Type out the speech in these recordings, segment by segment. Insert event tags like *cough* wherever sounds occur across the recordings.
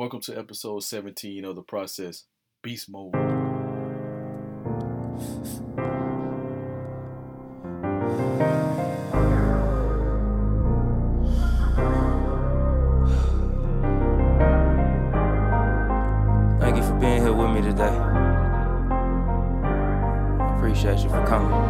Welcome to episode 17 of the process Beast Mode. Thank you for being here with me today. I appreciate you for coming.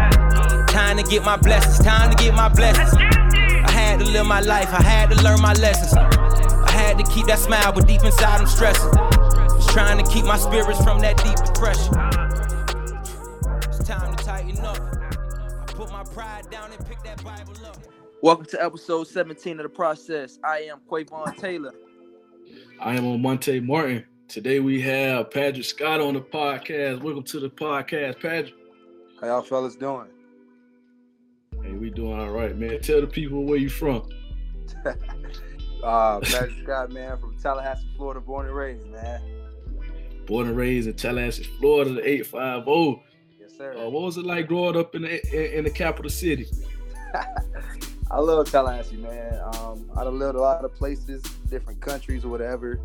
Time to get my blessings, time to get my blessings. I had to live my life, I had to learn my lessons. I had to keep that smile, but deep inside I'm stressing. Just trying to keep my spirits from that deep depression. It's time to tighten up. I put my pride down and pick that Bible up. Welcome to episode 17 of the process. I am Quavon Taylor. I am on Monte Martin. Today we have Padric Scott on the podcast. Welcome to the podcast, Padric. How y'all fellas doing? Hey, we doing all right, man. Tell the people where you from. *laughs* Uh, Padric Scott, man, from Tallahassee, Florida, born and raised, man. Born and raised in Tallahassee, Florida, the 850. Yes, sir. Uh, what was it like growing up in the in, the capital city? *laughs* I love Tallahassee, man. Um, I've lived a lot of places, different countries or whatever,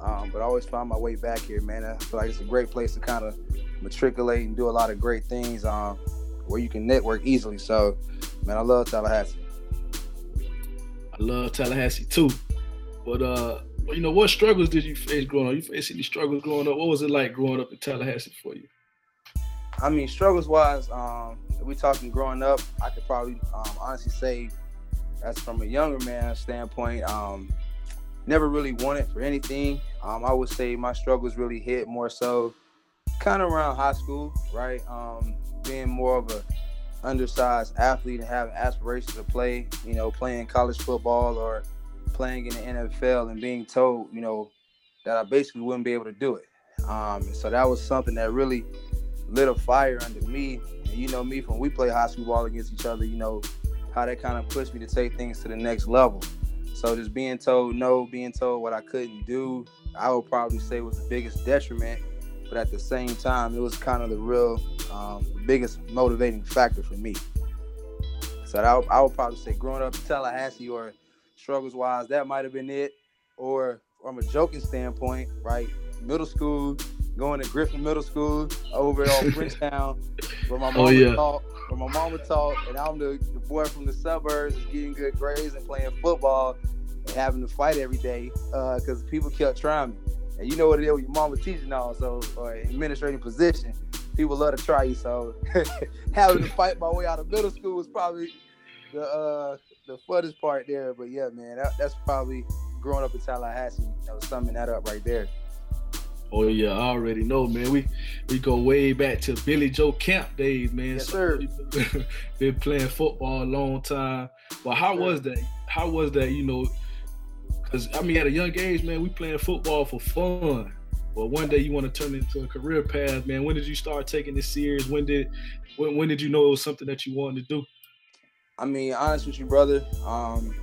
um, but I always find my way back here, man. I feel like it's a great place to kind of matriculate and do a lot of great things um, where you can network easily. So, man, I love Tallahassee. I love Tallahassee too. But uh, you know, what struggles did you face growing up? You faced any struggles growing up? What was it like growing up in Tallahassee for you? I mean, struggles wise, um, if we talking growing up, I could probably um, honestly say that's from a younger man's standpoint. Um, never really wanted for anything. Um, I would say my struggles really hit more so kind of around high school, right? Um, being more of a undersized athlete and having aspirations to play, you know, playing college football or playing in the NFL and being told, you know, that I basically wouldn't be able to do it. Um, so that was something that really lit a fire under me. And you know me from we play high school ball against each other, you know, how that kind of pushed me to take things to the next level. So just being told no, being told what I couldn't do, I would probably say was the biggest detriment. But at the same time, it was kind of the real um, biggest motivating factor for me. So I would, I would probably say growing up in Tallahassee or struggles wise, that might have been it. Or from a joking standpoint, right? Middle school, going to Griffin Middle School over on *laughs* Bridgetown, where my Oh, yeah. taught, where my mama taught, and I'm the, the boy from the suburbs, is getting good grades and playing football and having to fight every day because people kept trying me. And you know what it is when your mama teaching all, so or administrating position, people love to try you. So *laughs* having to fight my way out of middle school was probably the uh, the funnest part there. But yeah, man, that, that's probably growing up in Tallahassee, you know, summing that up right there. Oh yeah, I already know, man. We we go way back to Billy Joe Camp days, man. Yes, So sir. *laughs* Been playing football a long time. But how was that? How was that? You know, because I mean, at a young age, man, we playing football for fun. But one day you want to turn it into a career path, man. When did you start taking this serious? When did when, when did you know it was something that you wanted to do? I mean, honest with you, brother. Um,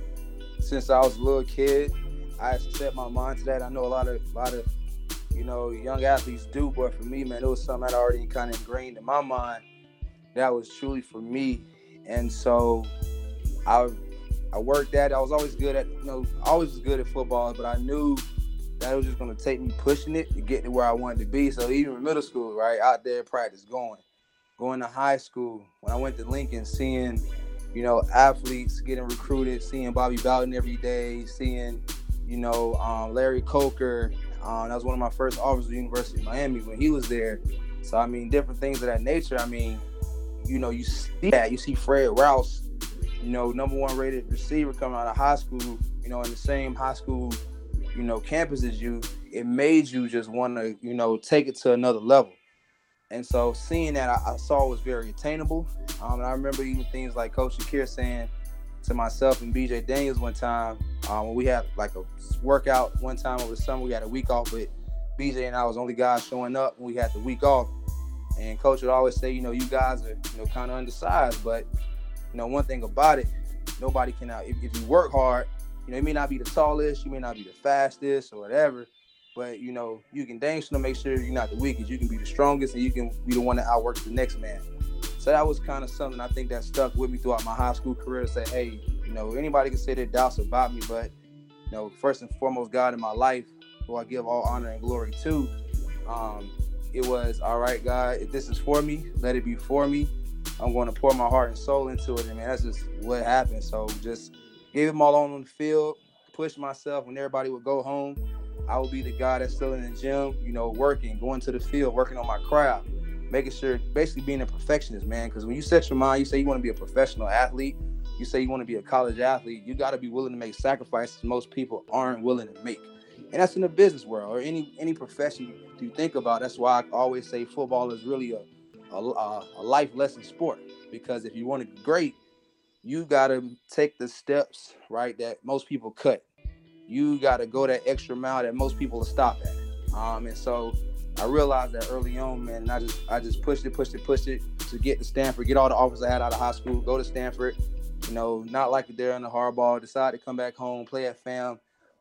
since I was a little kid, I set my mind to that. I know a lot of, a lot of, you know, young athletes do, but for me, man, it was something that already kind of ingrained in my mind. That was truly for me, and so I, I worked at. it. I was always good at, you know, always was good at football, but I knew that it was just going to take me pushing it to get to where I wanted to be. So even in middle school, right out there, practice going, going to high school. When I went to Lincoln, seeing you know, athletes getting recruited, seeing Bobby Bowden every day, seeing, you know, um, Larry Coker. Um, that was one of my first offers at the University of Miami when he was there. So I mean, different things of that nature. I mean, you know, you see that. You see Fred Rouse, you know, number one rated receiver coming out of high school, you know, in the same high school, you know, campus as you. It made you just want to, you know, take it to another level. And so seeing that, I, I saw was very attainable. Um, and I remember even things like Coach Shakir saying to myself and BJ Daniels one time um, when we had like a workout one time over the summer. We had a week off, but BJ and I was only guys showing up, and we had the week off. And coach would always say, you know, you guys are, you know, kind of undersized, but you know, one thing about it, nobody can. If, if you work hard, you know, you may not be the tallest, you may not be the fastest or whatever, but you know, you can dang to make sure you're not the weakest. You can be the strongest, and you can be the one that outworks the next man. So that was kind of something I think that stuck with me throughout my high school career. To say, hey, you know, anybody can say their doubts about me, but you know, first and foremost, God in my life, who I give all honor and glory to. Um, it was all right, God. If this is for me, let it be for me. I'm going to pour my heart and soul into it, and that's just what happened. So just gave them all on, the field, pushed myself. When everybody would go home, I would be the guy that's still in the gym, you know, working, going to the field, working on my craft, making sure, basically being a perfectionist, man. Because when you set your mind, you say you want to be a professional athlete, you say you want to be a college athlete, you got to be willing to make sacrifices most people aren't willing to make and that's in the business world or any any profession you think about. That's why I always say football is really a a, a life lesson sport because if you want to be great, you got to take the steps right that most people cut. You got to go that extra mile that most people stop at. Um, and so I realized that early on, man. And I just I just pushed it, pushed it, pushed it to get to Stanford, get all the offers I had out of high school, go to Stanford. You know, not like it there in the hardball. Decide to come back home, play at FAM,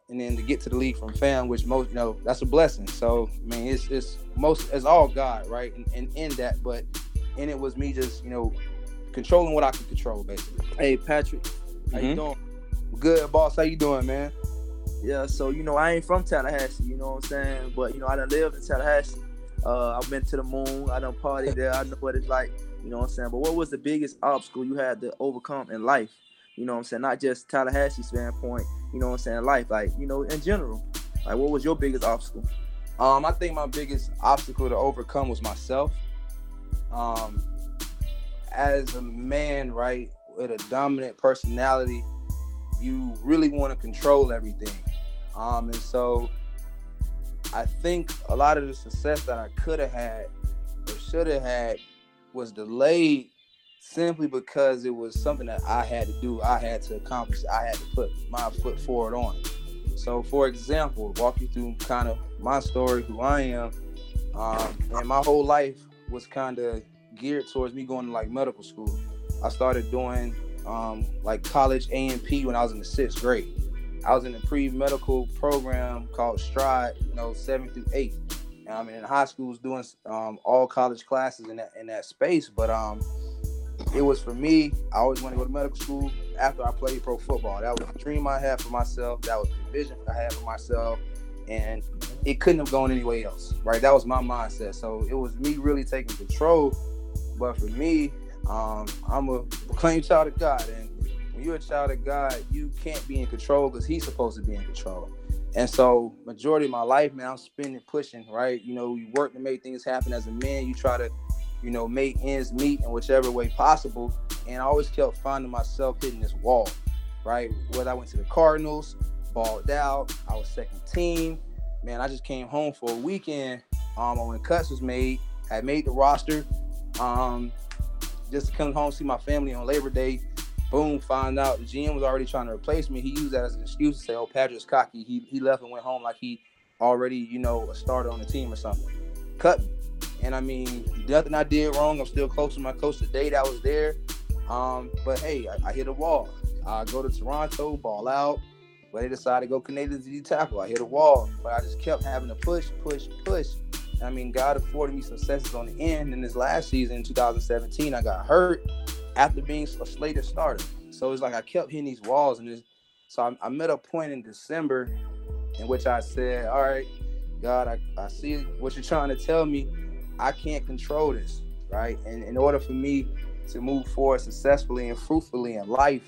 and then to get to the league from fam, which most you know that's a blessing. So I mean, it's it's most it's all God, right? And, and in that, but and it was me just you know controlling what I could control, basically. Hey Padric, how mm-hmm. you doing? Good, boss. How you doing, man? Yeah, so you know I ain't from Tallahassee, you know what I'm saying, but you know I done lived in Tallahassee. Uh, I've been to the moon. I done party there. I know what it's like. You know what I'm saying. But what was the biggest obstacle you had to overcome in life? You know what I'm saying. Not just Tallahassee standpoint you know what I'm saying, life, like, you know, in general. Like what was your biggest obstacle? Um, I think my biggest obstacle to overcome was myself. Um, as a man, right, with a dominant personality, you really want to control everything. Um, and so I think a lot of the success that I could have had or should have had was delayed simply because it was something that I had to do, I had to accomplish, I had to put my foot forward on. So, for example, walk you through kind of my story, who I am, um, and my whole life was kind of geared towards me going to like medical school. I started doing um, like college A&P when I was in the sixth grade. I was in a pre-medical program called Stride, you know, seven through eight. And I mean, in high school, was doing um, all college classes in that in that space, but um, it was for me. I always wanted to go to medical school after I played pro football. That was the dream I had for myself. That was the vision I had for myself. And it couldn't have gone any way else, right? That was my mindset. So it was me really taking control. But for me, um, I'm a proclaimed child of God. And when you're a child of God, you can't be in control because He's supposed to be in control. And so, majority of my life, man, I'm spending pushing, right? You know, you work to make things happen as a man. You try to you know, make ends meet in whichever way possible. And I always kept finding myself hitting this wall, right? Whether I went to the Cardinals, balled out, I was second team. Man, I just came home for a weekend um, when cuts was made. I made the roster um, just to come home see my family on Labor Day. Boom, find out the GM was already trying to replace me. He used that as an excuse to say, oh, Padric's cocky. He, he left and went home like he already, you know, a starter on the team or something. Cut me. And I mean, nothing I did wrong. I'm still close to my coach today that was there. Um, but hey, I, I hit a wall. I go to Toronto, ball out. But they decided to go Canadian D tackle. I hit a wall, but I just kept having to push, push, push. I mean, God afforded me some successes on the end. In this last season, in 2017, I got hurt after being a slated starter. So it's like I kept hitting these walls, and so I, I met a point in December in which I said, "All right, God, I, I see what you're trying to tell me. I can't control this, right? And in order for me to move forward successfully and fruitfully in life,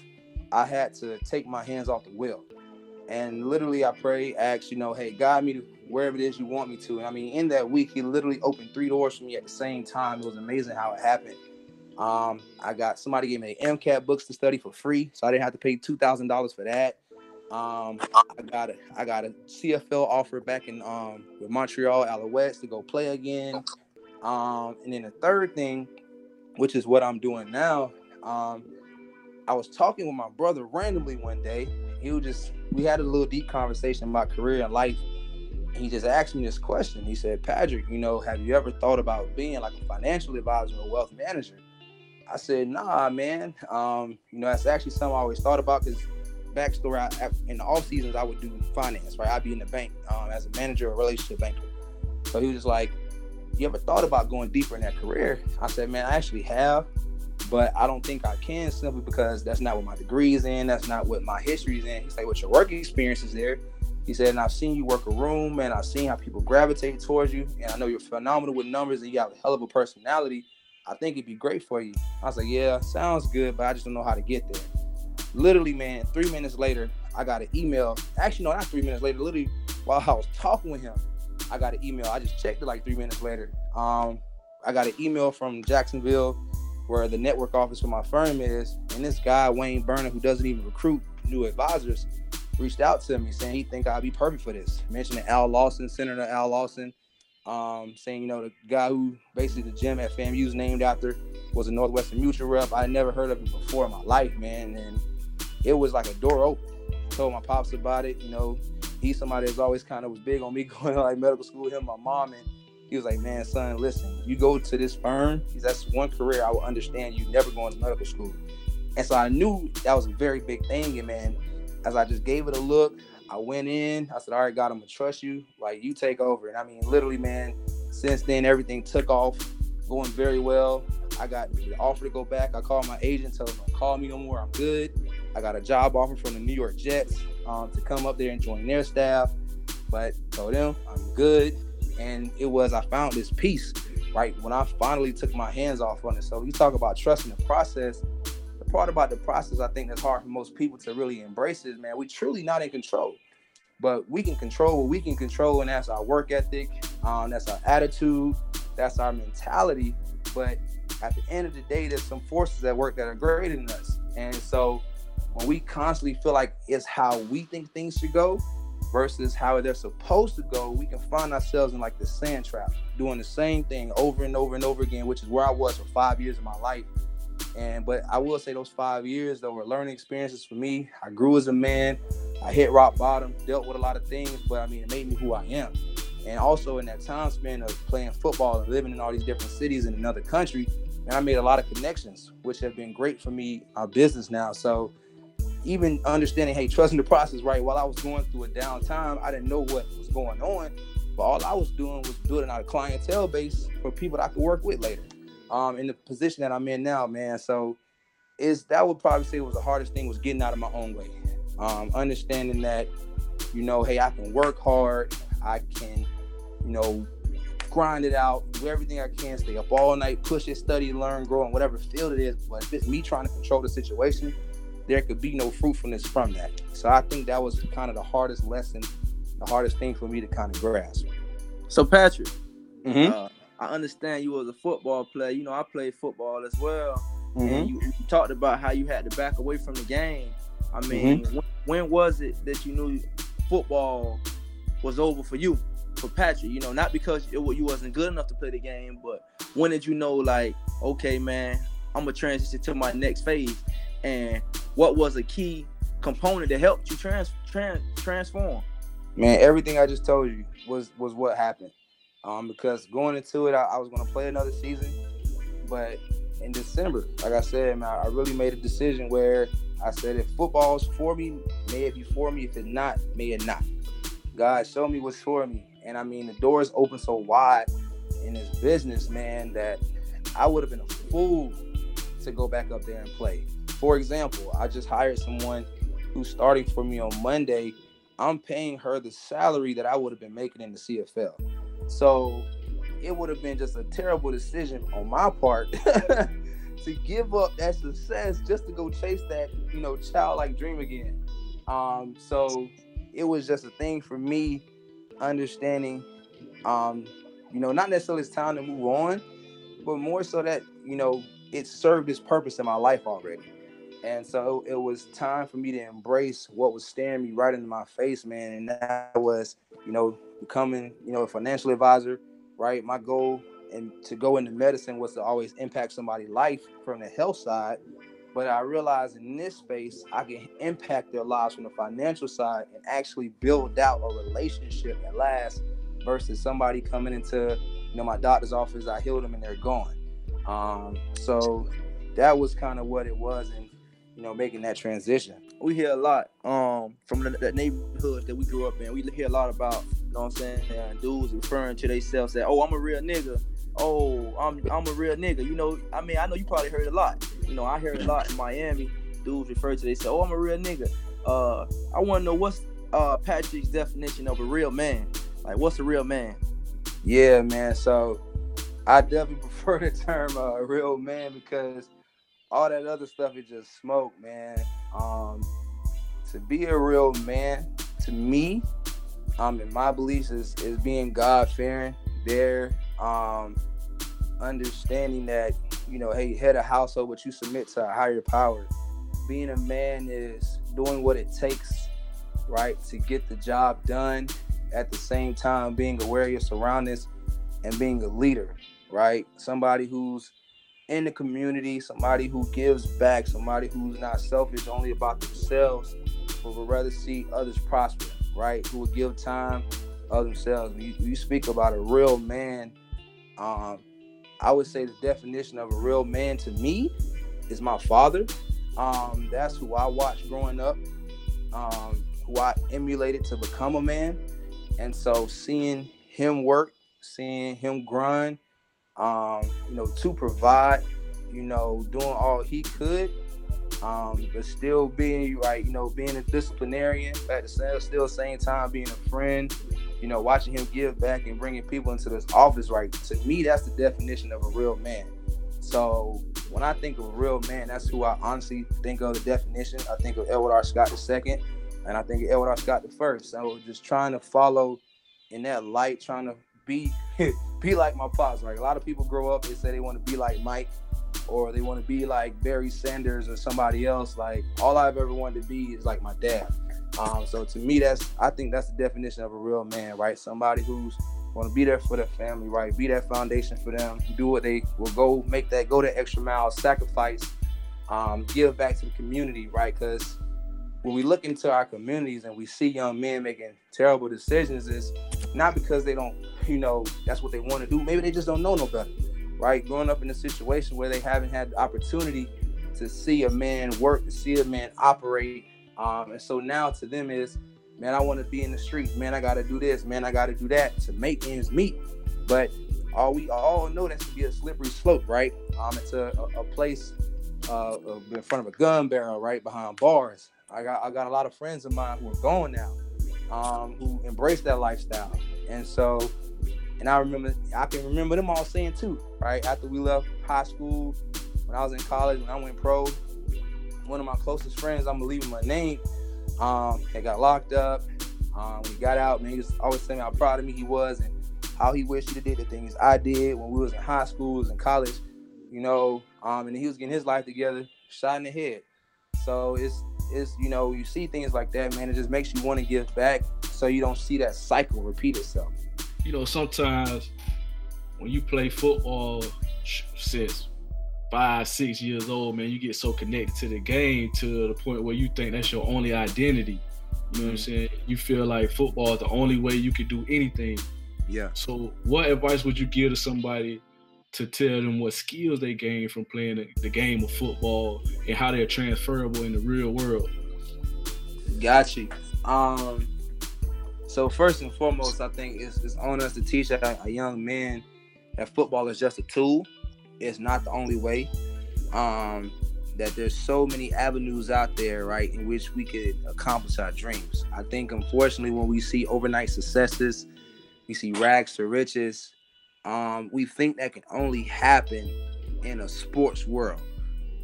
I had to take my hands off the wheel. And literally, I pray, ask, you know, hey, guide me to wherever it is you want me to. And I mean, in that week, he literally opened three doors for me at the same time. It was amazing how it happened. Um, I got somebody gave me MCAT books to study for free, so I didn't have to pay two thousand dollars for that. Um, I got a I got a CFL offer back in um with Montreal Alouettes to go play again. Um, and then the third thing, which is what I'm doing now, um, I was talking with my brother randomly one day. He was just we had a little deep conversation about career and life. He just asked me this question. He said, Padric, you know, have you ever thought about being like a financial advisor or wealth manager? I said, Nah, man. Um, you know, that's actually something I always thought about because backstory, I, in the off seasons, I would do finance, right? I'd be in the bank um, as a manager or relationship banker. So he was just like, you ever thought about going deeper in that career? I said, man, I actually have, but I don't think I can simply because that's not what my degree is in. That's not what my history is in. He's like, what your work experience is there. He said, and I've seen you work a room and I've seen how people gravitate towards you. And I know you're phenomenal with numbers and you have a hell of a personality. I think it'd be great for you. I was like, yeah, sounds good, but I just don't know how to get there. Literally, man, three minutes later, I got an email. Actually, no, not three minutes later. Literally, while I was talking with him, I got an email. I just checked it like three minutes later. Um, I got an email from Jacksonville, where the network office for my firm is, and this guy Wayne Burner, who doesn't even recruit new advisors, reached out to me saying he think I'd be perfect for this. Mentioning Al Lawson, Senator Al Lawson, um, saying you know the guy who basically the gym at FAMU is named after was a Northwestern Mutual rep. I never heard of him before in my life, man, and it was like a door open. Told my pops about it, you know, he's somebody that's always kind of was big on me *laughs* going to like medical school. Him, my mom, and he was like, "Man, son, listen, you go to this firm. That's one career I will understand. You never going to medical school." And so I knew that was a very big thing. And man, as I just gave it a look, I went in. I said, "All right, God, I'm gonna trust you. Like you take over." And I mean, literally, man. Since then, everything took off, going very well. I got the offer to go back. I called my agent, told him, "Don't call me no more. I'm good." I got a job offer from the New York Jets um, to come up there and join their staff. But told them I'm good. And it was, I found this peace, right? When I finally took my hands off on it. So you talk about trusting the process. The part about the process I think that's hard for most people to really embrace is, man, we truly not in control. But we can control what we can control, and that's our work ethic, um, that's our attitude, that's our mentality. But at the end of the day, there's some forces at work that are greater than us. And so when we constantly feel like it's how we think things should go versus how they're supposed to go, we can find ourselves in like the sand trap, doing the same thing over and over and over again, which is where I was for five years of my life. And but I will say those five years though were learning experiences for me. I grew as a man. I hit rock bottom, dealt with a lot of things, but I mean it made me who I am. And also in that time span of playing football and living in all these different cities in another country, and I made a lot of connections, which have been great for me, our business now. So even understanding, hey, trusting the process, right? While I was going through a downtime, I didn't know what was going on, but all I was doing was building out a clientele base for people that I could work with later. Um, in the position that I'm in now, man. So is that would probably say was the hardest thing was getting out of my own way. Um, understanding that, you know, hey, I can work hard, I can, you know, grind it out, do everything I can, stay up all night, push it, study, learn, grow in whatever field it is. But if it's me trying to control the situation, there could be no fruitfulness from that. So I think that was kind of the hardest lesson, the hardest thing for me to kind of grasp. So Padric, Mm-hmm. uh, I understand you was a football player. You know, I played football as well. Mm-hmm. And you, you talked about how you had to back away from the game. I mean, Mm-hmm. when, when was it that you knew football was over for you, for Padric? You know, not because it, you wasn't good enough to play the game, but when did you know, like, okay, man, I'm gonna transition to my next phase? And what was a key component that helped you trans, trans transform? Man, everything I just told you was was what happened. Um, because going into it, I, I was gonna play another season, but in December, like I said, man, I really made a decision where I said, if football's for me, may it be for me. If it's not, may it not. God, show me what's for me. And I mean, the doors open so wide in this business, man, that I would have been a fool to go back up there and play. For example, I just hired someone who's starting for me on Monday. I'm paying her the salary that I would have been making in the CFL. So it would have been just a terrible decision on my part *laughs* to give up that success just to go chase that, you know, childlike dream again. Um, so it was just a thing for me understanding, um, you know, not necessarily it's time to move on, but more so that, you know, it served its purpose in my life already. And so it was time for me to embrace what was staring me right into my face, man. And that was, you know, becoming, you know, a financial advisor, right? My goal and to go into medicine was to always impact somebody's life from the health side. But I realized in this space, I can impact their lives from the financial side and actually build out a relationship that lasts versus somebody coming into, you know, my doctor's office, I heal them and they're gone. Um, so that was kind of what it was. And you know, making that transition. We hear a lot um from the, the neighborhood that we grew up in. We hear a lot about, you know what I'm saying, dudes referring to themselves say, "Oh, I'm a real nigga." Oh, I'm I'm a real nigga. You know, I mean, I know you probably heard a lot. You know, I heard a lot in Miami. Dudes refer to themselves, "Oh, I'm a real nigga." Uh, I want to know what's uh Padric's definition of a real man. Like, what's a real man? Yeah, man. So I definitely *laughs* prefer the term uh, real man because all that other stuff is just smoke, man. Um, to be a real man, to me, um, in my beliefs is is being God fearing, there, um, understanding that you know, hey, head a household, but you submit to a higher power. Being a man is doing what it takes, right, to get the job done. At the same time, being aware of your surroundings and being a leader, right? Somebody who's in the community, somebody who gives back, somebody who's not selfish only about themselves, but would rather see others prosper, right? Who would give time of themselves. You, you speak about a real man. Um, I would say the definition of a real man to me is my father. Um, that's who I watched growing up, um, who I emulated to become a man. And so seeing him work, seeing him grind, um, you know, to provide, you know, doing all he could, um, but still being right, you know, being a disciplinarian at the same, still same time being a friend, you know, watching him give back and bringing people into this office, right? To me, that's the definition of a real man. So when I think of a real man, that's who I honestly think of the definition. I think of Edward R. Scott II, and I think of Edward R. Scott the first. So just trying to follow in that light, trying to be *laughs* be like my pops. Like a lot of people grow up, they say they want to be like Mike, or they want to be like Barry Sanders or somebody else. Like all I've ever wanted to be is like my dad. Um, so to me, that's I think that's the definition of a real man, right? Somebody who's want to be there for their family, right? Be that foundation for them. Do what they will go make that go the extra mile, sacrifice, um, give back to the community, right? Because when we look into our communities and we see young men making terrible decisions, is not because they don't, you know, that's what they want to do. Maybe they just don't know no better, right? Growing up in a situation where they haven't had the opportunity to see a man work, to see a man operate, um, and so now to them is, man, I want to be in the streets. Man, I got to do this. Man, I got to do that to make ends meet. But all we all know that's to be a slippery slope, right? Um, it's a, a, a place uh, in front of a gun barrel, right behind bars. I got I got a lot of friends of mine who are going now, um, who embrace that lifestyle, and so, and I remember I can remember them all saying too, right after we left high school, when I was in college, when I went pro, one of my closest friends, I'm him my name, um, had got locked up. Um, we got out, man. He was always saying how proud of me he was and how he wished he did the things I did when we was in high schools and college, you know. Um, and he was getting his life together, shot in the head. So it's it's you know you see things like that, man. It just makes you want to give back, so you don't see that cycle repeat itself. You know, sometimes when you play football since five, six years old, man, you get so connected to the game to the point where you think that's your only identity. You know what I'm mm-hmm. saying? You feel like football is the only way you could do anything. Yeah. So, what advice would you give to somebody to tell them what skills they gain from playing the, the game of football and how they're transferable in the real world. Got you. Um, so first and foremost, I think it's, it's on us to teach a, a young man that football is just a tool. It's not the only way. Um, that there's so many avenues out there, right, in which we could accomplish our dreams. I think, unfortunately, when we see overnight successes, we see rags to riches, um, we think that can only happen in a sports world.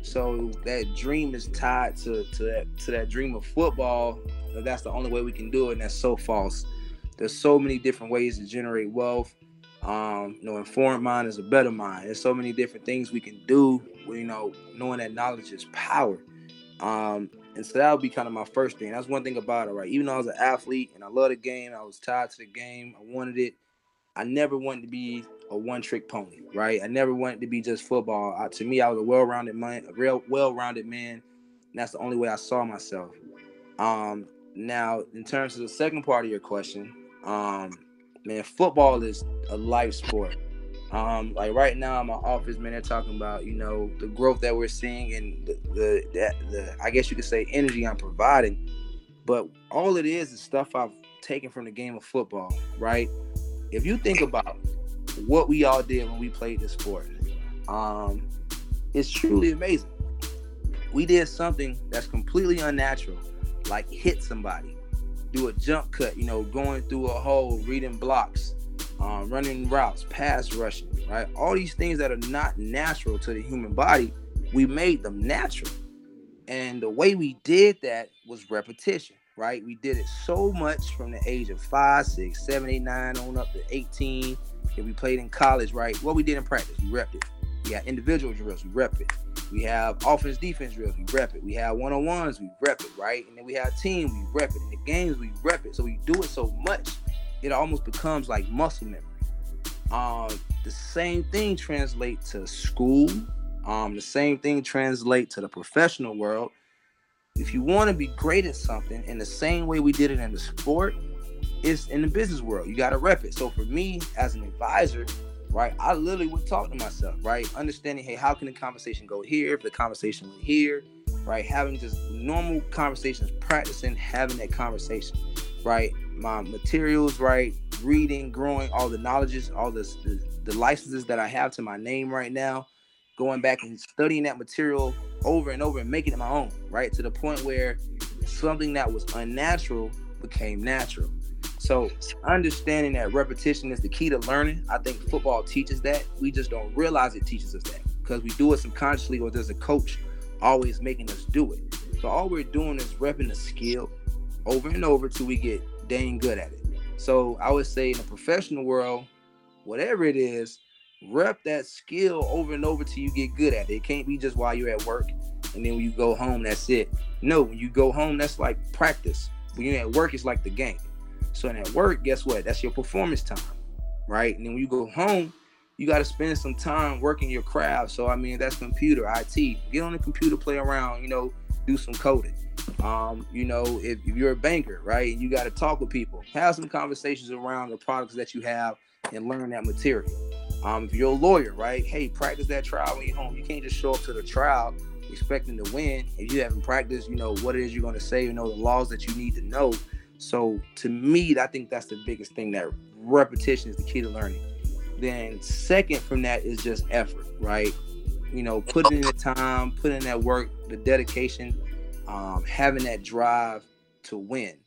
So that dream is tied to to that to that dream of football. That's the only way we can do it, and that's so false. There's so many different ways to generate wealth. Um, you know, informed mind is a better mind. There's so many different things we can do. You know, knowing that knowledge is power. Um, and so that would be kind of my first thing. That's one thing about it, right? Even though I was an athlete and I love the game, I was tied to the game. I wanted it. I never wanted to be a one-trick pony, right? I never wanted to be just football. I, to me, I was a well-rounded man, a real well-rounded man. That's the only way I saw myself. Um, now, in terms of the second part of your question, um, man, football is a life sport. Um, like right now in my office, man, they're talking about you know the growth that we're seeing and the the, the, the I guess you could say energy I'm providing. But all it is is stuff I've taken from the game of football, right? If you think about what we all did when we played this sport, um, it's truly amazing. We did something that's completely unnatural, like hit somebody, do a jump cut, you know, going through a hole, reading blocks, um, running routes, pass rushing, right? All these things that are not natural to the human body, we made them natural. And the way we did that was repetition, right? We did it so much from the age of five, six, seven, eight, nine, on up to 18. If we played in college, right? What we did in practice, we repped it. We had individual drills, we rep it. We have offense, defense drills, we rep it. We have one on ones, we rep it, right? And then we have team, we rep it. In the games, we rep it. So we do it so much it almost becomes like muscle memory. Um, the same thing translate to school. Um, the same thing translate to the professional world. If you want to be great at something in the same way we did it in the sport, it's in the business world. You got to rep it. So for me as an advisor, right, I literally would talk to myself, right, understanding, hey, how can the conversation go here? If the conversation went here, right, having just normal conversations, practicing having that conversation, right my materials right, reading, growing, all the knowledges, all the, the, the licenses that I have to my name right now, going back and studying that material over and over and making it my own, right? To the point where something that was unnatural became natural. So understanding that repetition is the key to learning, I think football teaches that. We just don't realize it teaches us that because we do it subconsciously or there's a coach always making us do it. So all we're doing is repping the skill over and over till we get dang good at it. So I would say in the professional world, whatever it is, rep that skill over and over till you get good at it. It can't be just while you're at work and then when you go home, that's it. No, when you go home, that's like practice. When you're at work, it's like the game. So in at work, guess what? That's your performance time, right? And then when you go home, you got to spend some time working your craft. So I mean, that's computer, IT. Get on the computer, play around, you know, do some coding. Um, you know, if, if you're a banker, right, you got to talk with people, have some conversations around the products that you have, and learn that material. Um, a lawyer, right, hey, practice that trial when you're home. You can't just show up to the trial expecting to win if you haven't practiced. You know what it is you're going to say. You know the laws that you need to know. So to me, I think that's the biggest thing. That repetition is the key to learning. Then second from that is just effort, right? You know, putting in the time, putting in that work, the dedication um, having that drive to win.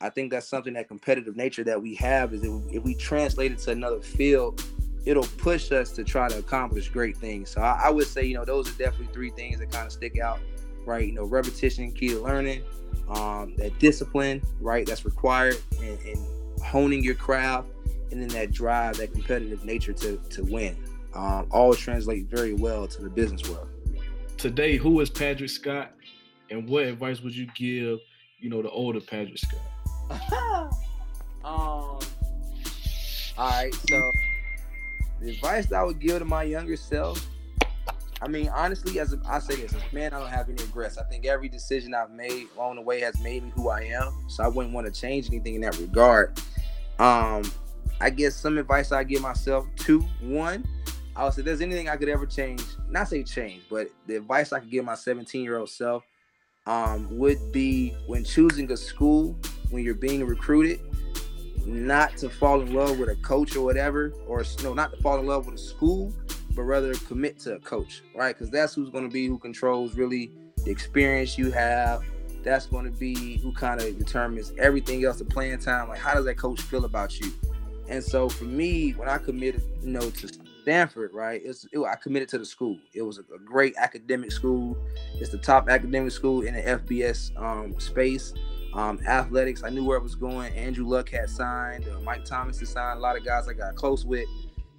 I think that's something that competitive nature that we have is if we translate it to another field, it'll push us to try to accomplish great things. So I, I would say, you know, those are definitely three things that kind of stick out, right? You know, repetition, key to learning, um, that discipline, right, that's required, and, and, honing your craft, and then that drive, that competitive nature to to win. Um, all translate very well to the business world. Today, who is Padric Scott? and what advice would you give, you know, the older Padric Scott? *laughs* um, all right, so the advice that I would give to my younger self, I mean, honestly, as a, I say this, as man, I don't have any regrets. I think every decision I've made along the way has made me who I am. So I wouldn't want to change anything in that regard. Um, I guess some advice I give myself: two, one, I would say, there's anything I could ever change, not say change, but the advice I could give my 17 year old self um, would be when choosing a school, when you're being recruited, not to fall in love with a coach or whatever, or no, not to fall in love with a school, but rather commit to a coach, right? Because that's who's going to be who controls really the experience you have. That's going to be who kind of determines everything else, the playing time. Like, how does that coach feel about you? And so for me, when I committed, you know, to Stanford, right? It's it, I committed to the school. It was a, a, great academic school. It's the top academic school in the FBS um, space. Um, athletics, I knew where it was going. Andrew Luck had signed. Uh, Mike Thomas had signed. A lot of guys I got close with,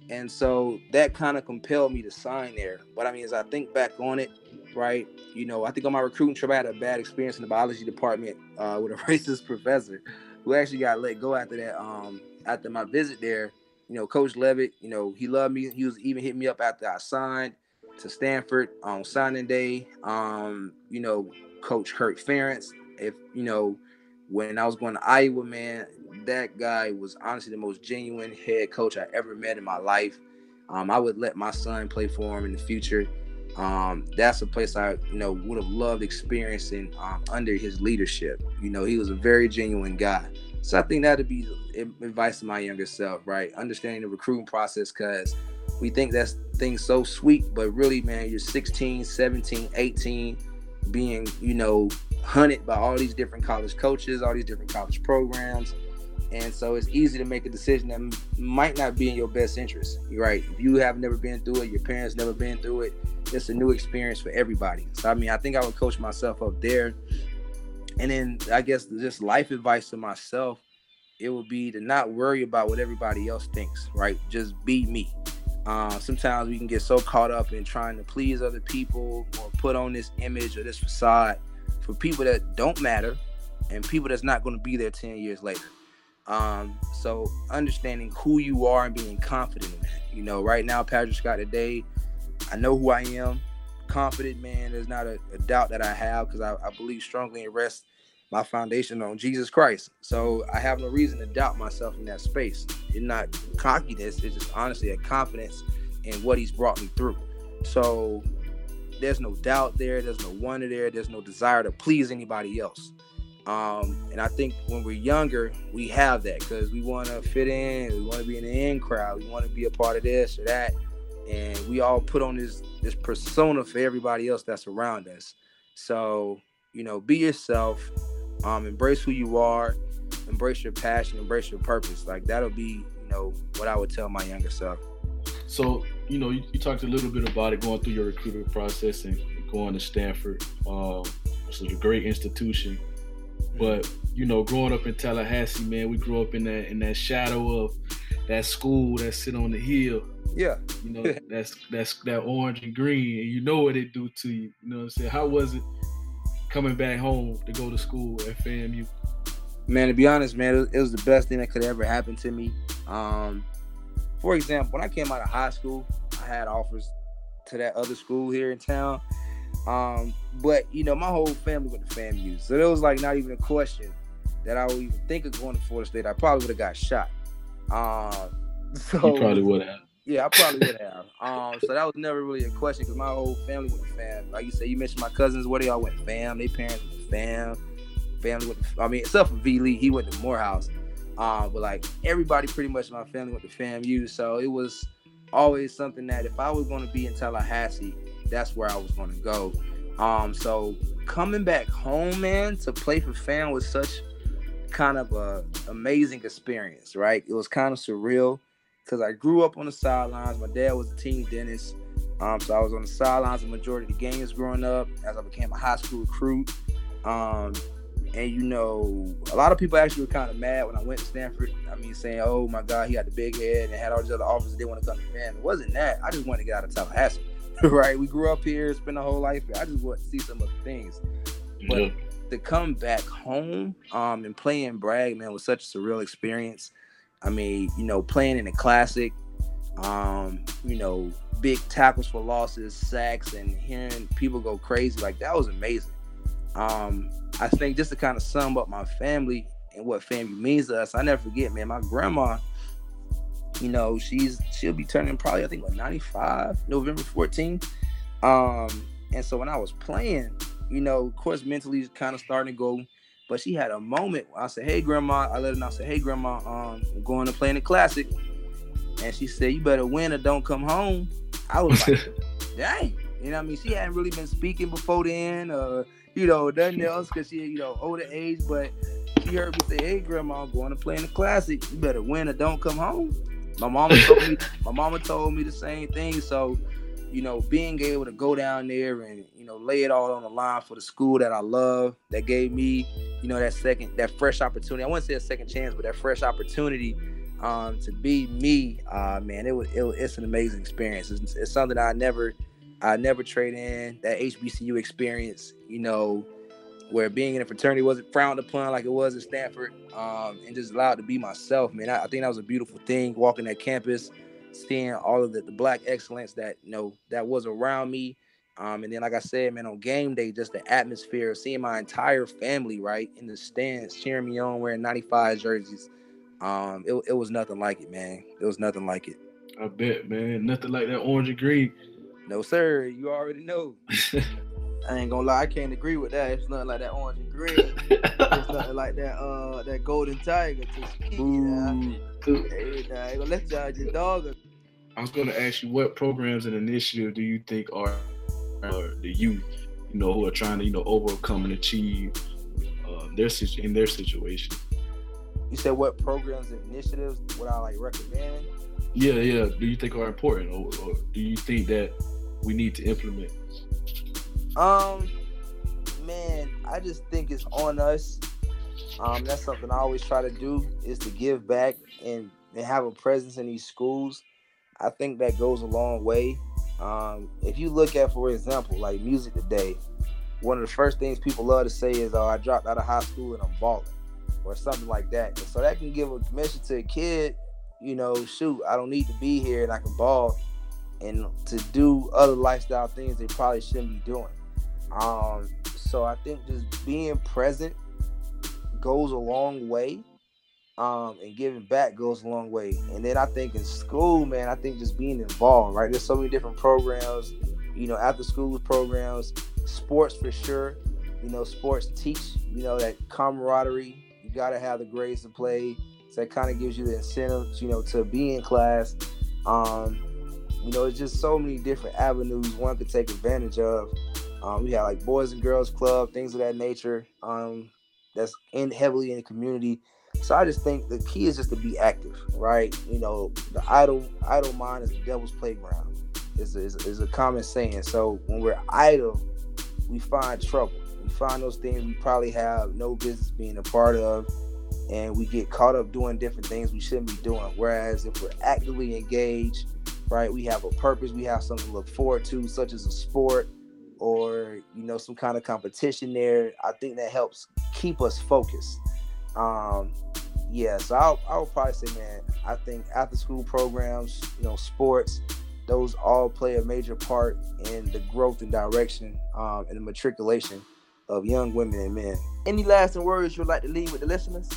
and so that kind of compelled me to sign there. But I mean, as I think back on it, right, you know, I think on my recruiting trip, I had a bad experience in the biology department uh, with a *laughs* racist professor who actually got let go after that. Um, after my visit there, you know, Coach Levitt, you know, he loved me. He was even hit me up after I signed to Stanford on signing day. Um, you know, Coach Kirk Ferentz. If you know, when I was going to Iowa, man, that guy was honestly the most genuine head coach I ever met in my life. Um, I would let my son play for him in the future. Um, that's a place I, you know, would have loved experiencing um, under his leadership. You know, he was a very genuine guy. So I think that'd be advice to my younger self, right? Understanding the recruiting process because we think that's things so sweet, but really, man, you're 16, 17, 18, being, you know, hunted by all these different college coaches, all these different college programs. And so it's easy to make a decision that might not be in your best interest, right? If you have never been through it, your parents never been through it, it's a new experience for everybody. So I mean, I think I would coach myself up there and then I guess just life advice to myself, it would be to not worry about what everybody else thinks, right? Just be me. Uh, sometimes we can get so caught up in trying to please other people or put on this image or this facade for people that don't matter and people that's not going to be there 10 years later. Um, so understanding who you are and being confident in that. You know, right now, Padric Scott today, I know who I am confident, man. There's not a, a doubt that I have because I, I, believe strongly and rest my foundation on Jesus Christ. So I have no reason to doubt myself in that space. It's not cockiness, it's just honestly a confidence in what he's brought me through. So there's no doubt there, there's no wonder there, there's no desire to please anybody else. Um, and I think when we're younger, we have that because we want to fit in, we want to be in the in crowd, we want to be a part of this or that and we all put on this this persona for everybody else that's around us. So, you know, be yourself, um, embrace who you are, embrace your passion, embrace your purpose. Like that'll be, you know, what I would tell my younger self. So, you know, you, you talked a little bit about it going through your recruitment process and, and going to Stanford, um, which is a great institution. Mm-hmm. But you know, growing up in Tallahassee, man, we grew up in that in that shadow of that school that sit on the hill. Yeah. You know, *laughs* that's that's that orange and green, and you know what it do to you. You know what I'm saying? How was it coming back home to go to school at FAMU? Man, to be honest, man, it was the best thing that could ever happen to me. Um, for example, when I came out of high school, I had offers to that other school here in town. Um, but you know, my whole family went to FAMU, so it was like not even a question that I would even think of going to Florida State. I probably would have got shot. Um, *laughs* so you probably would have. Yeah, I probably would have. Um, so that was never really a question because my whole family went to fam. Like you said, you mentioned my cousins. Where they all went fam. They parents went fam. Family went. To, I mean, except for V Lee, he went to Morehouse. Um, but like everybody, pretty much my family went to FAMU. So it was always something that if I was going to be in Tallahassee, that's where I was going to go. Um, so coming back home, man, to play for fam was such kind of a amazing experience, right? It was kind of surreal because I grew up on the sidelines. My dad was a team dentist, um, so I was on the sidelines the majority of the games growing up as I became a high school recruit. Um, and you know, a lot of people actually were kind of mad when I went to Stanford. I mean, saying, "Oh my God, he had the big head and had all these other offers. They want to come to fam." It wasn't that. I just wanted to get out of Tallahassee, *laughs* right? We grew up here, spent a whole life here. I just want to see some other things. But yeah. to come back home um, and play in Bragg, man, was such a surreal experience. I mean, you know, playing in a classic, um, you know, big tackles for losses, sacks, and hearing people go crazy, like that was amazing. Um, I think just to kind of sum up my family and what family means to us, I never forget, man, my grandma, you know, she's she'll be turning probably I think like 95, November 14th. Um, and so when I was playing, you know, of course mentally kind of starting to go but she had a moment. I said, "Hey, grandma." I let her know. I said, "Hey, grandma, um, I'm going to play in the classic." And she said, "You better win or don't come home." I was like, *laughs* "Dang!" You know, I mean, she hadn't really been speaking before then, or you know, nothing else because she, you know, older age. But she heard me say, "Hey, grandma, I'm going to play in the classic. You better win or don't come home." My mama *laughs* told me. my mama told me the same thing. So you know, being able to go down there and, you know, lay it all on the line for the school that I love, that gave me, you know, that second, that fresh opportunity. I wouldn't say a second chance, but that fresh opportunity um, to be me, uh, man, it was, it was it's an amazing experience. It's, it's something I never I never trade in that HBCU experience. You know, where being in a fraternity wasn't frowned upon like it was at Stanford, um, and just allowed to be myself. Man, I, I, think that was a beautiful thing. Walking that campus, seeing all of the, the black excellence that you know that was around me. Um, and then, like I said, man, on game day, just the atmosphere, seeing my entire family right in the stands cheering me on, wearing 95 jerseys. Um, it, it was nothing like it, man. It was nothing like it. I bet, man. Nothing like that orange and green. No, sir. You already know. I ain't gonna lie, I can't agree with that. It's nothing like that orange and green. it's *laughs* nothing like that uh that golden tiger to Ooh. Hey, nah, I ain't gonna let y'all your dog. I was gonna ask you what programs and initiatives do you think are, are the youth, you know, who are trying to, you know, overcome and achieve uh, their in their situation. You said what programs and initiatives would I like recommend? Yeah, yeah. Do you think are important, or, or do you think that we need to implement? Um, man, I just think it's on us. Um, that's something I always try to do is to give back and, and have a presence in these schools. I think that goes a long way. Um, if you look at, for example, like music today, one of the first things people love to say is, "Oh, I dropped out of high school and I'm balling," or something like that. And so that can give a message to a kid, you know, shoot, I don't need to be here and I can ball, and to do other lifestyle things they probably shouldn't be doing. Um, so I think just being present goes a long way. Um, and giving back goes a long way. And then I think in school, man, I think just being involved, right? There's so many different programs, you know, after school programs, sports for sure. You know, sports teach, you know, that camaraderie. You got to have the grades to play. So that kind of gives you the incentives, you know, to be in class. Um, you know, it's just so many different avenues one could take advantage of um, we have like Boys and Girls Club, things of that nature. Um, that's in heavily in the community. So I just think the key is just to be active, right? You know, the idle idle mind is the devil's playground. Is is, is a common saying. So when we're idle, we find trouble. We find those things we probably have no business being a part of, and we get caught up doing different things we shouldn't be doing. Whereas if we're actively engaged, right, we have a purpose, we have something to look forward to, such as a sport, or you know some kind of competition there. I think that helps keep us focused. Um yeah so I'll, I would probably say man i think after school programs you know sports those all play a major part in the growth and direction um, and the matriculation of young women and men. Any lasting words you'd like to leave with the listeners?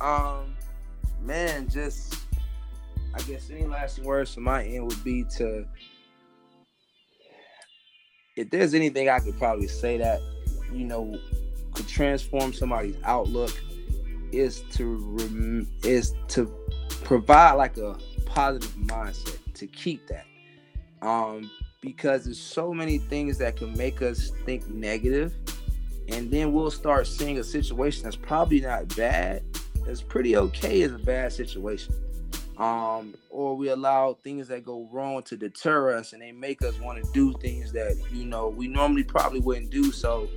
Um man just i guess any lasting words from my end would be to if there's anything I could probably say that, you know, could transform somebody's outlook is to is to provide like a positive mindset to keep that. Um, because there's so many things that can make us think negative, and then we'll start seeing a situation that's probably not bad, that's pretty okay as a bad situation um, or we allow things that go wrong to deter us and they make us want to do things that you know we normally probably wouldn't do. So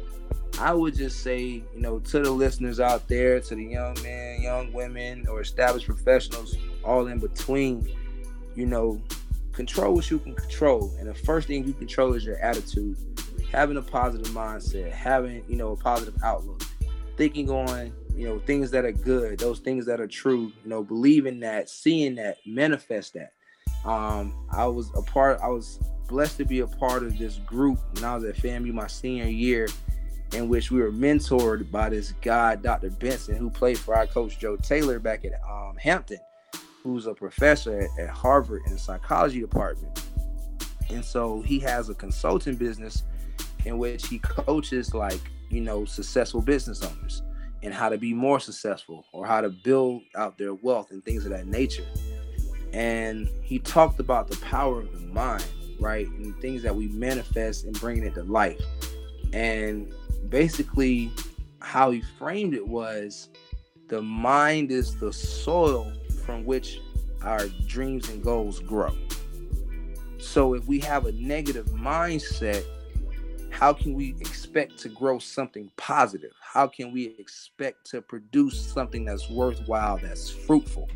i would just say you know to the listeners out there to the young men young women or established professionals all in between you know control what you can control. And the first thing you control is your attitude. Having a positive mindset having you know a positive outlook. Thinking on you know things that are good those things that are true you know believing that seeing that manifest that. Um i was a part i was blessed to be a part of this group when i was at famu my senior year in which we were mentored by this guy dr benson who played for our coach joe taylor back at um, hampton who's a professor at, at harvard in the psychology department. And so he has a consulting business in which he coaches like you know successful business owners and how to be more successful or how to build out their wealth and things of that nature. And he talked about the power of the mind, right? And things that we manifest and bringing it to life. And basically, how he framed it was the mind is the soil from which our dreams and goals grow. So if we have a negative mindset, how can we expect to grow something positive? How can we expect to produce something that's worthwhile, that's fruitful?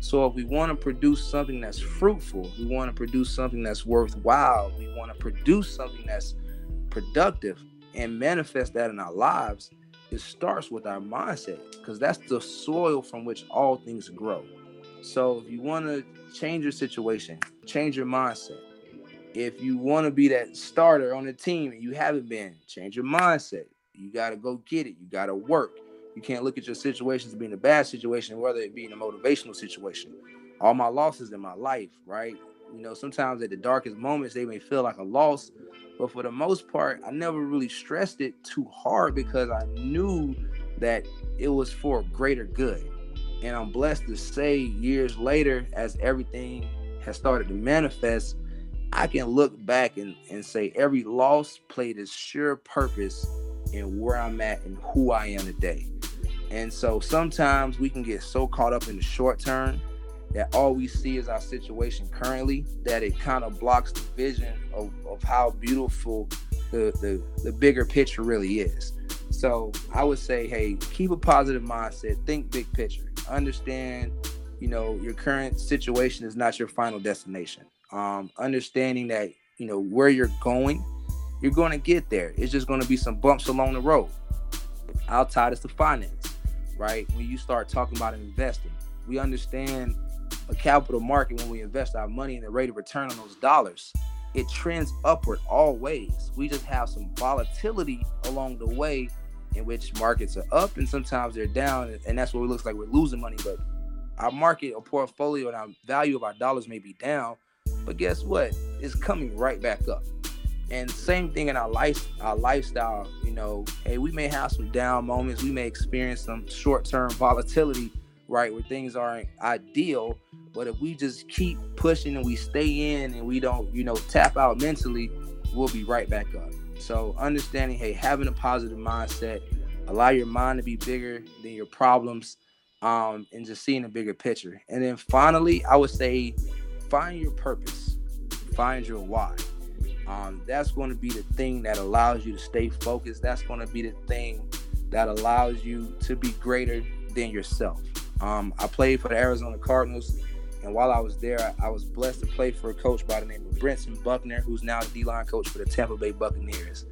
So if we want to produce something that's fruitful, we want to produce something that's worthwhile, we want to produce something that's productive and manifest that in our lives, it starts with our mindset because that's the soil from which all things grow. So if you want to change your situation, change your mindset. If you want to be that starter on the team and you haven't been, change your mindset. You got to go get it. You got to work. You can't look at your situations being a bad situation, whether it be in a motivational situation. All my losses in my life, right? You know, sometimes at the darkest moments, they may feel like a loss, but for the most part, I never really stressed it too hard because I knew that it was for greater good. And I'm blessed to say, years later, as everything has started to manifest, I can look back and, and say every loss played its sure purpose in where I'm at and who I am today. And so sometimes we can get so caught up in the short term that all we see is our situation currently that it kind of blocks the vision of, of how beautiful the, the, the bigger picture really is. So I would say, hey, keep a positive mindset, think big picture, understand, you know, your current situation is not your final destination. Um, understanding that, you know, where you're going, you're going to get there. It's just going to be some bumps along the road. Outside is the finance right? When you start talking about investing, we understand a capital market when we invest our money and the rate of return on those dollars. It trends upward always. We just have some volatility along the way in which markets are up and sometimes they're down, and that's what it looks like we're losing money. But our market or portfolio and our value of our dollars may be down, but guess what? It's coming right back up. And same thing in our life, our lifestyle. You know, hey, we may have some down moments. We may experience some short-term volatility, right, where things aren't ideal. But if we just keep pushing and we stay in and we don't, you know, tap out mentally, we'll be right back up. So understanding, hey, having a positive mindset, allow your mind to be bigger than your problems, um, and just seeing a bigger picture. And then finally, I would say, find your purpose, find your why um, that's going to be the thing that allows you to stay focused. That's going to be the thing that allows you to be greater than yourself. Um, I played for the Arizona Cardinals, and while I was there, I, I, was blessed to play for a coach by the name of Brentson Buckner, who's now the D-line coach for the Tampa Bay Buccaneers.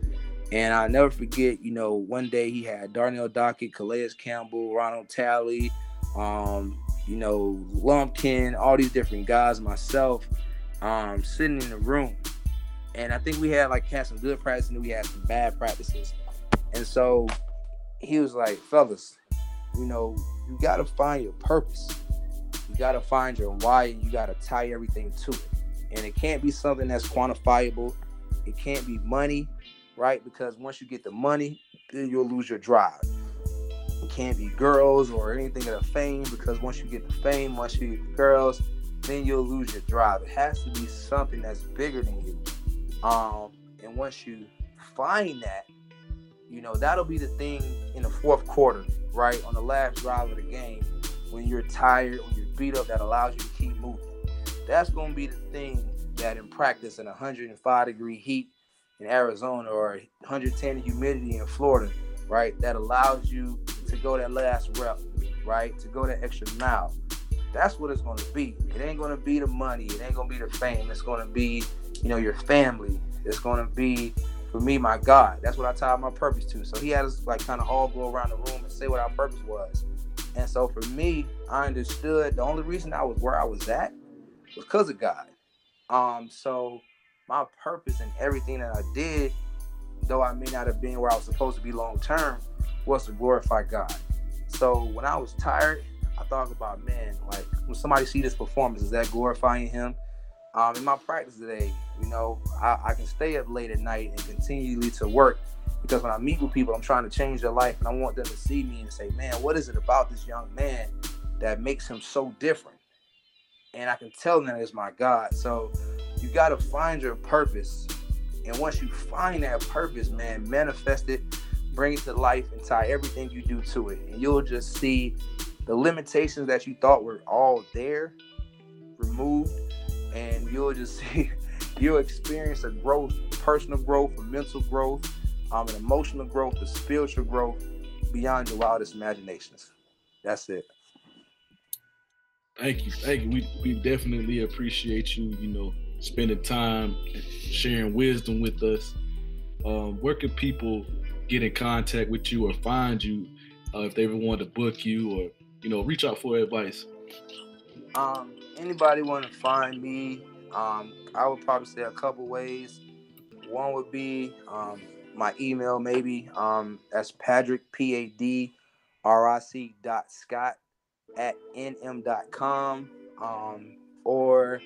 And I'll never forget, you know, one day he had Darnell Dockett, Calais Campbell, Ronald Talley, um, you know, Lumpkin, all these different guys, myself, um, sitting in the room and I think we had like had some good practices and we had some bad practices. And so he was like, fellas, you know, you gotta find your purpose. You gotta find your why and you gotta tie everything to it. And it can't be something that's quantifiable. It can't be money, right? Because once you get the money, then you'll lose your drive. It can't be girls or anything of the fame because once you get the fame, once you get the girls, then you'll lose your drive. It has to be something that's bigger than you um, and once you find that, you know, that'll be the thing in the fourth quarter, right? On the last drive of the game, when you're tired, when you're beat up, that allows you to keep moving. That's going to be the thing that in practice in 105 degree heat in Arizona or 110 humidity in Florida, right? That allows you to go that last rep, right? To go that extra mile. That's what it's going to be. It ain't going to be the money. It ain't going to be the fame. It's going to be you know, your family. It's going to be for me, my God. That's what I tied my purpose to. So he had us like kind of all go around the room and say what our purpose was. And so for me, I understood the only reason I was where I was at was because of God. Um, so my purpose and everything that I did, though I may not have been where I was supposed to be long term, was to glorify God. So when I was tired, I thought about, man, like when somebody see this performance, is that glorifying him? Um, in my practice today, you know, I, I can stay up late at night and continually to work because when I meet with people, I'm trying to change their life and I want them to see me and say, man, what is it about this young man that makes him so different? And I can tell them it's my God. So you got to find your purpose. And once you find that purpose, man, manifest it, bring it to life, and tie everything you do to it. And you'll just see the limitations that you thought were all there removed and you'll just *laughs* see you'll experience a growth, personal growth, a mental growth, um, an emotional growth, a spiritual growth beyond your wildest imaginations. That's it. Thank you, thank you. We we definitely appreciate you. You know, spending time, sharing wisdom with us. Um, where can people get in contact with you or find you uh, if they ever want to book you or you know reach out for advice? Um, anybody want to find me? Um, I would probably say a couple ways. One would be um, my email, maybe. Um, that's Padric P A D R I C dot Scott at nm.com. Um, or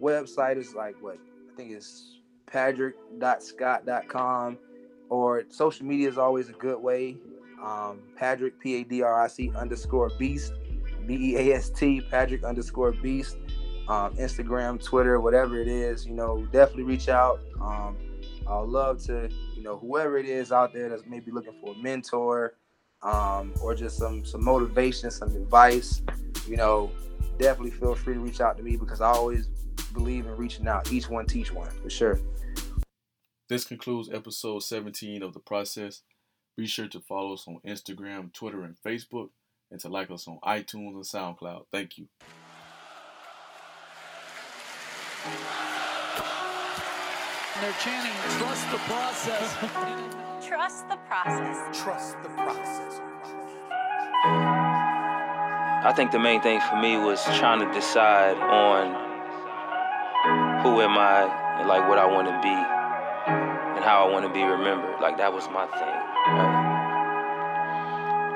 website is like what I think is padric.scott.com. Or social media is always a good way. Um, Padric P A D R I C underscore beast B E A S T Padric underscore beast um, Instagram, Twitter, whatever it is, you know, definitely reach out. Um, I'd love to, you know, whoever it is out there that's maybe looking for a mentor um, or just some some motivation, some advice, you know, definitely feel free to reach out to me because I always believe in reaching out. Each one teach one for sure. This concludes episode 17 of the process. Be sure to follow us on Instagram, Twitter, and Facebook, and to like us on iTunes and SoundCloud. Thank you. They're chanting, trust the process. *laughs* Trust the process. Trust the process. I think the main thing for me was trying to decide on who am I and like what I want to be and how I want to be remembered. Like that was my thing. Right?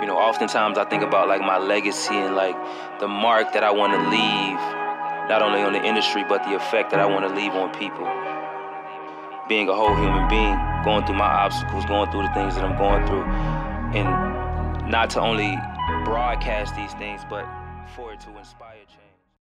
You know, oftentimes I think about like my legacy and like the mark that I want to leave, not only on the industry but the effect that I want to leave on people. Being a whole human being, going through my obstacles, going through the things that I'm going through, and not to only broadcast these things, but for it to inspire change.